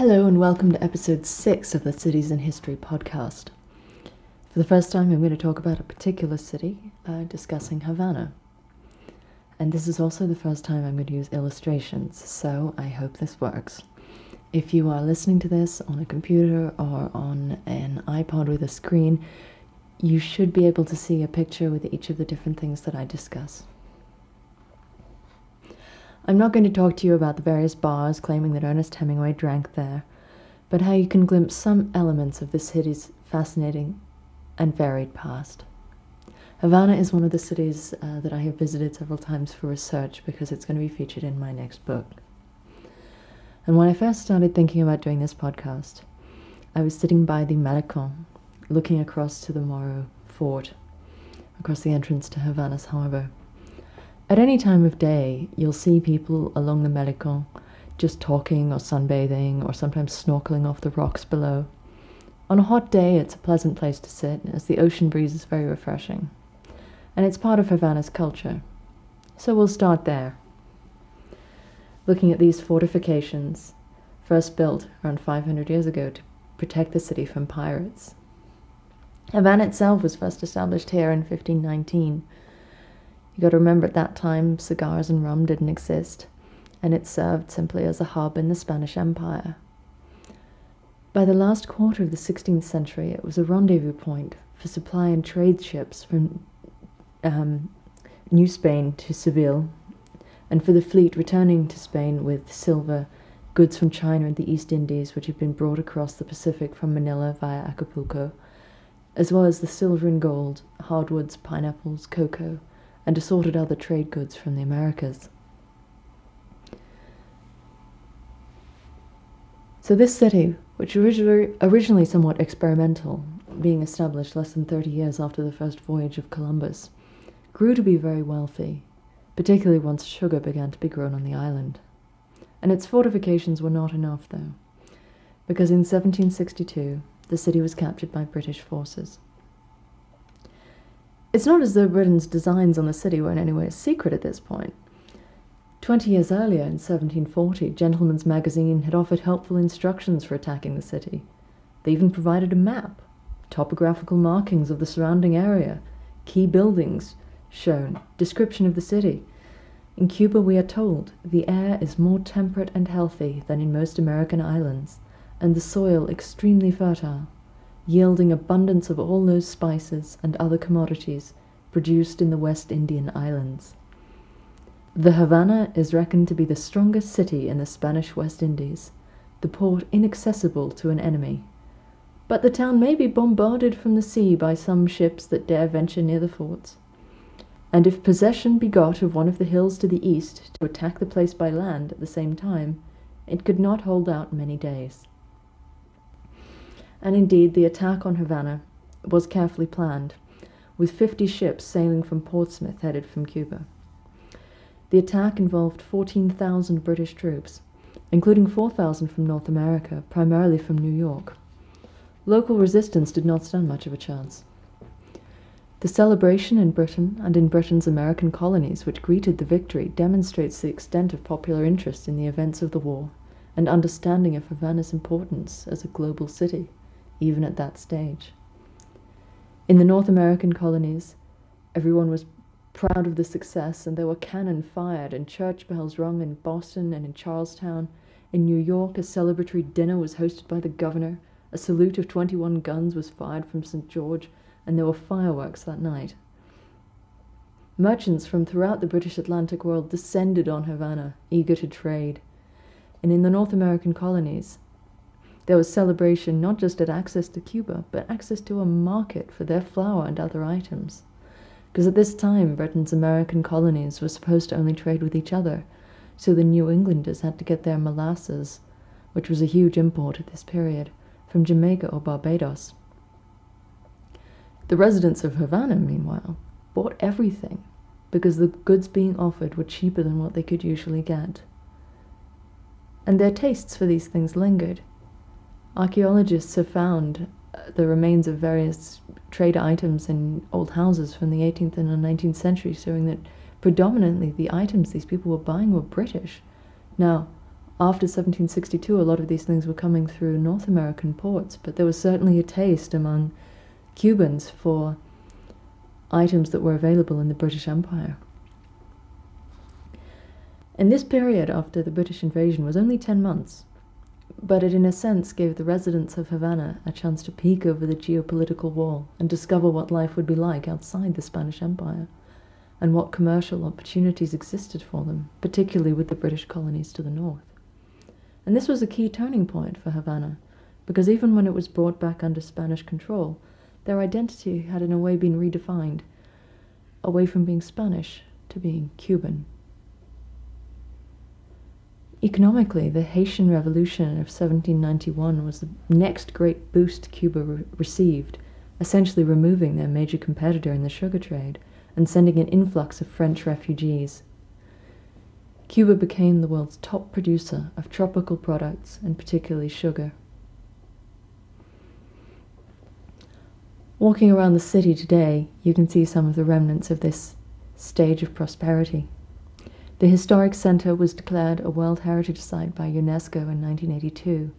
Hello, and welcome to episode six of the Cities in History podcast. For the first time, I'm going to talk about a particular city, uh, discussing Havana. And this is also the first time I'm going to use illustrations, so I hope this works. If you are listening to this on a computer or on an iPod with a screen, you should be able to see a picture with each of the different things that I discuss. I'm not going to talk to you about the various bars claiming that Ernest Hemingway drank there, but how you can glimpse some elements of the city's fascinating and varied past. Havana is one of the cities uh, that I have visited several times for research because it's going to be featured in my next book. And when I first started thinking about doing this podcast, I was sitting by the Malecon, looking across to the Morro Fort, across the entrance to Havana's harbor. At any time of day, you'll see people along the Malecon just talking or sunbathing or sometimes snorkeling off the rocks below. On a hot day, it's a pleasant place to sit as the ocean breeze is very refreshing. And it's part of Havana's culture. So we'll start there. Looking at these fortifications, first built around 500 years ago to protect the city from pirates. Havana itself was first established here in 1519 you got to remember at that time, cigars and rum didn't exist, and it served simply as a hub in the Spanish Empire. By the last quarter of the 16th century, it was a rendezvous point for supply and trade ships from um, New Spain to Seville, and for the fleet returning to Spain with silver, goods from China and the East Indies, which had been brought across the Pacific from Manila via Acapulco, as well as the silver and gold, hardwoods, pineapples, cocoa, and assorted other trade goods from the Americas. So, this city, which originally, originally somewhat experimental, being established less than 30 years after the first voyage of Columbus, grew to be very wealthy, particularly once sugar began to be grown on the island. And its fortifications were not enough, though, because in 1762 the city was captured by British forces. It's not as though Britain's designs on the city were in any way a secret at this point. Twenty years earlier, in 1740, Gentleman's Magazine had offered helpful instructions for attacking the city. They even provided a map, topographical markings of the surrounding area, key buildings shown, description of the city. In Cuba, we are told the air is more temperate and healthy than in most American islands, and the soil extremely fertile yielding abundance of all those spices and other commodities produced in the West Indian islands. The Havana is reckoned to be the strongest city in the Spanish West Indies, the port inaccessible to an enemy. But the town may be bombarded from the sea by some ships that dare venture near the forts. And if possession be got of one of the hills to the east to attack the place by land at the same time, it could not hold out many days and indeed the attack on Havana was carefully planned, with 50 ships sailing from Portsmouth headed from Cuba. The attack involved 14,000 British troops, including 4,000 from North America, primarily from New York. Local resistance did not stand much of a chance. The celebration in Britain and in Britain's American colonies, which greeted the victory, demonstrates the extent of popular interest in the events of the war and understanding of Havana's importance as a global city even at that stage. In the North American colonies, everyone was proud of the success, and there were cannon fired and church bells rung in Boston and in Charlestown. In New York, a celebratory dinner was hosted by the governor. A salute of 21 guns was fired from St. George, and there were fireworks that night. Merchants from throughout the British Atlantic world descended on Havana, eager to trade. And in the North American colonies, there was celebration not just at access to Cuba, but access to a market for their flour and other items. Because at this time, Britain's American colonies were supposed to only trade with each other, so the New Englanders had to get their molasses, which was a huge import at this period, from Jamaica or Barbados. The residents of Havana, meanwhile, bought everything because the goods being offered were cheaper than what they could usually get. And their tastes for these things lingered. Archaeologists have found uh, the remains of various trade items in old houses from the 18th and 19th century, showing that predominantly the items these people were buying were British. Now, after 1762, a lot of these things were coming through North American ports, but there was certainly a taste among Cubans for items that were available in the British Empire. And this period after the British invasion was only 10 months, but it in a sense gave the residents of Havana a chance to peek over the geopolitical wall and discover what life would be like outside the Spanish Empire and what commercial opportunities existed for them, particularly with the British colonies to the north. And this was a key turning point for Havana, because even when it was brought back under Spanish control, their identity had in a way been redefined, away from being Spanish to being Cuban. Economically, the Haitian Revolution of 1791 was the next great boost Cuba re- received, essentially removing their major competitor in the sugar trade and sending an influx of French refugees Cuba became the world's top producer of tropical products and particularly sugar. Walking around the city today, you can see some of the remnants of this stage of prosperity. The historic center was declared a World Heritage Site by UNESCO in 1982.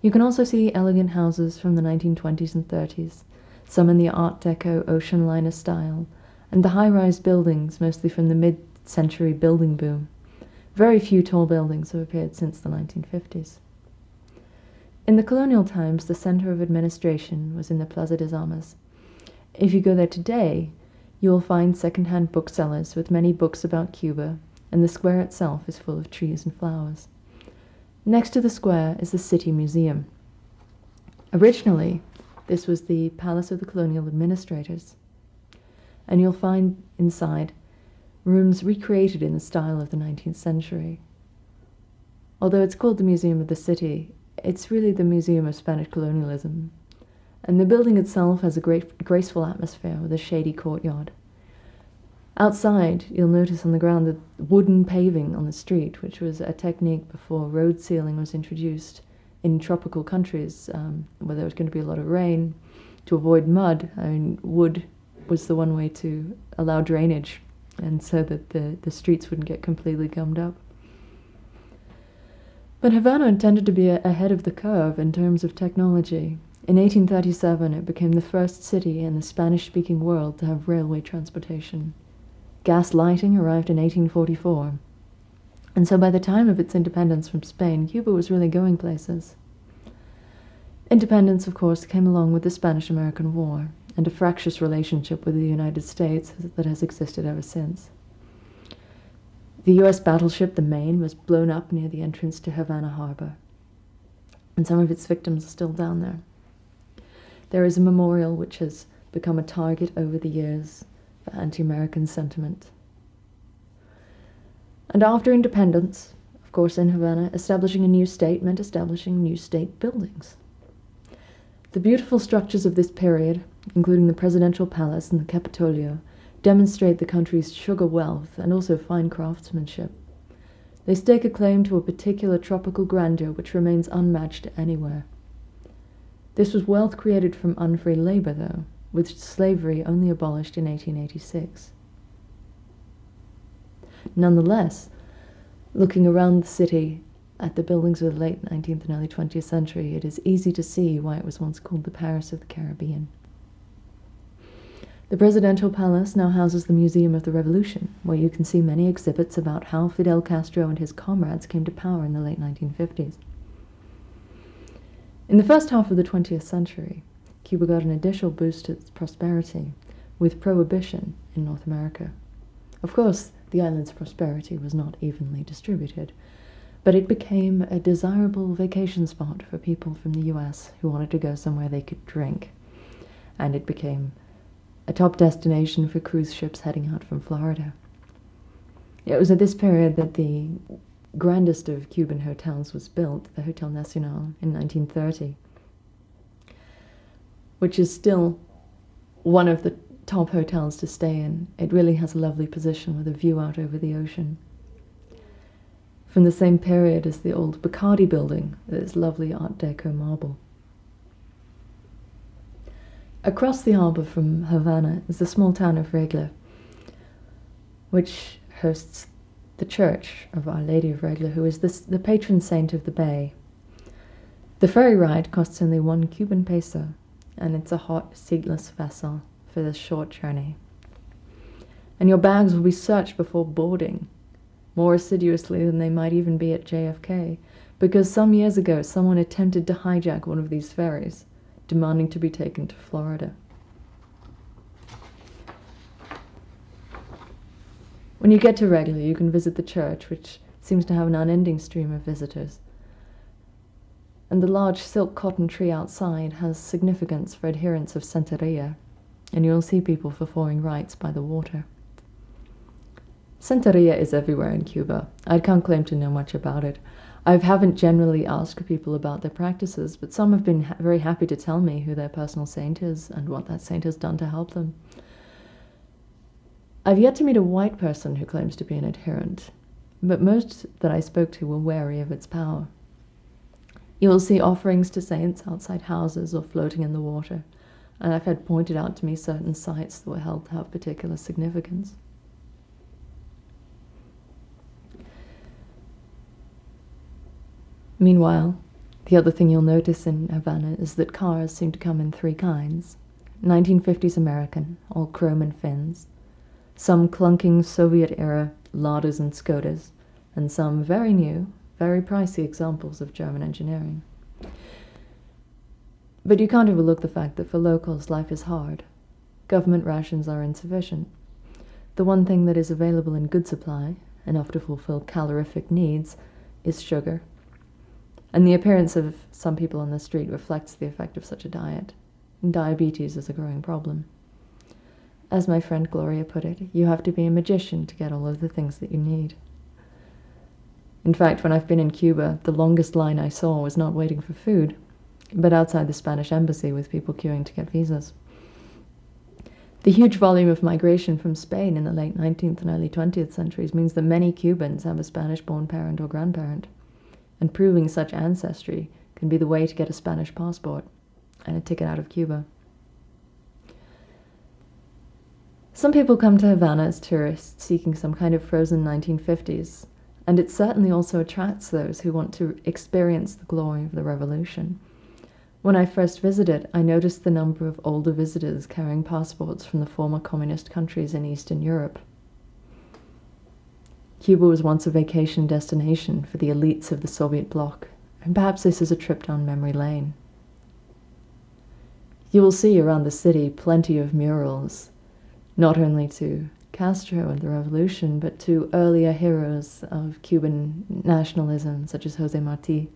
You can also see elegant houses from the 1920s and 30s, some in the Art Deco ocean liner style, and the high rise buildings, mostly from the mid century building boom. Very few tall buildings have appeared since the 1950s. In the colonial times, the center of administration was in the Plaza de Armas. If you go there today, you will find second-hand booksellers with many books about Cuba, and the square itself is full of trees and flowers. Next to the square is the City Museum. Originally, this was the Palace of the Colonial Administrators, and you'll find inside rooms recreated in the style of the 19th century. Although it's called the Museum of the City, it's really the Museum of Spanish Colonialism. And the building itself has a great, graceful atmosphere with a shady courtyard. Outside, you'll notice on the ground the wooden paving on the street, which was a technique before road sealing was introduced in tropical countries um, where there was going to be a lot of rain. To avoid mud, I mean, wood was the one way to allow drainage and so that the, the streets wouldn't get completely gummed up. But Havana intended to be ahead of the curve in terms of technology. In 1837, it became the first city in the Spanish speaking world to have railway transportation. Gas lighting arrived in 1844. And so by the time of its independence from Spain, Cuba was really going places. Independence, of course, came along with the Spanish American War and a fractious relationship with the United States that has existed ever since. The US battleship, the Maine, was blown up near the entrance to Havana Harbor, and some of its victims are still down there. There is a memorial which has become a target over the years for anti American sentiment. And after independence, of course, in Havana, establishing a new state meant establishing new state buildings. The beautiful structures of this period including the presidential palace and the Capitolio, demonstrate the country's sugar wealth and also fine craftsmanship. They stake a claim to a particular tropical grandeur which remains unmatched anywhere. This was wealth created from unfree labor, though, with slavery only abolished in 1886. Nonetheless, looking around the city at the buildings of the late 19th and early 20th century, it is easy to see why it was once called the Paris of the Caribbean. The presidential palace now houses the Museum of the Revolution, where you can see many exhibits about how Fidel Castro and his comrades came to power in the late 1950s. In the first half of the 20th century, Cuba got an additional boost to its prosperity with prohibition in North America. Of course, the island's prosperity was not evenly distributed, but it became a desirable vacation spot for people from the US who wanted to go somewhere they could drink. And it became a top destination for cruise ships heading out from Florida. It was at this period that the grandest of Cuban hotels was built, the Hotel Nacional, in 1930, which is still one of the top hotels to stay in. It really has a lovely position with a view out over the ocean. From the same period as the old Bacardi building, this lovely Art Deco marble. Across the harbour from Havana is the small town of Regla, which hosts the church of Our Lady of Regla, who is the, the patron saint of the bay. The ferry ride costs only one Cuban peso, and it's a hot, seatless vessel for this short journey. And your bags will be searched before boarding, more assiduously than they might even be at JFK, because some years ago someone attempted to hijack one of these ferries, demanding to be taken to Florida. When you get to Regla, you can visit the church, which seems to have an unending stream of visitors. And the large silk cotton tree outside has significance for adherents of Santeria, and you'll see people performing rites by the water. Santeria is everywhere in Cuba. I can't claim to know much about it. I haven't generally asked people about their practices, but some have been ha- very happy to tell me who their personal saint is and what that saint has done to help them. I've yet to meet a white person who claims to be an adherent, but most that I spoke to were wary of its power. You will see offerings to saints outside houses or floating in the water, and I've had pointed out to me certain sites that were held to have particular significance. Meanwhile, the other thing you'll notice in Havana is that cars seem to come in three kinds 1950s American, all chrome and fins, some clunking Soviet era Ladas and Skodas, and some very new, very pricey examples of German engineering. But you can't overlook the fact that for locals life is hard. Government rations are insufficient. The one thing that is available in good supply, enough to fulfill calorific needs, is sugar. And the appearance of some people on the street reflects the effect of such a diet. Diabetes is a growing problem. As my friend Gloria put it, you have to be a magician to get all of the things that you need. In fact, when I've been in Cuba, the longest line I saw was not waiting for food, but outside the Spanish embassy with people queuing to get visas. The huge volume of migration from Spain in the late 19th and early 20th centuries means that many Cubans have a Spanish born parent or grandparent, and proving such ancestry can be the way to get a Spanish passport and a ticket out of Cuba. Some people come to Havana as tourists seeking some kind of frozen 1950s, and it certainly also attracts those who want to experience the glory of the revolution. When I first visited, I noticed the number of older visitors carrying passports from the former communist countries in Eastern Europe. Cuba was once a vacation destination for the elites of the Soviet bloc, and perhaps this is a trip down memory lane. You will see around the city plenty of murals not only to Castro and the revolution, but to earlier heroes of Cuban nationalism, such as Jose Marti.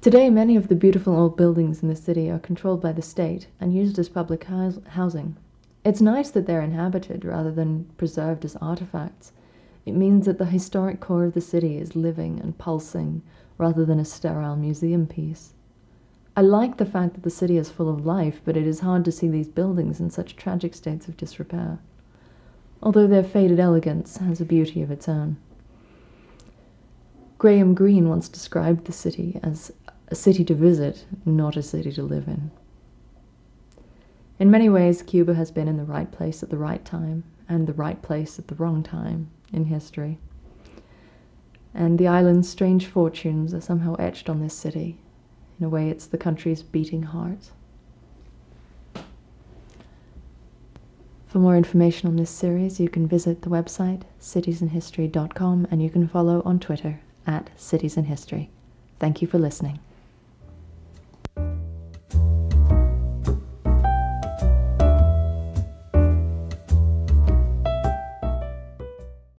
Today, many of the beautiful old buildings in the city are controlled by the state and used as public housing. It's nice that they're inhabited rather than preserved as artifacts. It means that the historic core of the city is living and pulsing rather than a sterile museum piece. I like the fact that the city is full of life, but it is hard to see these buildings in such tragic states of disrepair, although their faded elegance has a beauty of its own. Graham Greene once described the city as a city to visit, not a city to live in. In many ways, Cuba has been in the right place at the right time and the right place at the wrong time in history. And the island's strange fortunes are somehow etched on this city in a way, it's the country's beating heart. For more information on this series, you can visit the website citiesinhistory.com and you can follow on Twitter at citiesinhistory. Thank you for listening.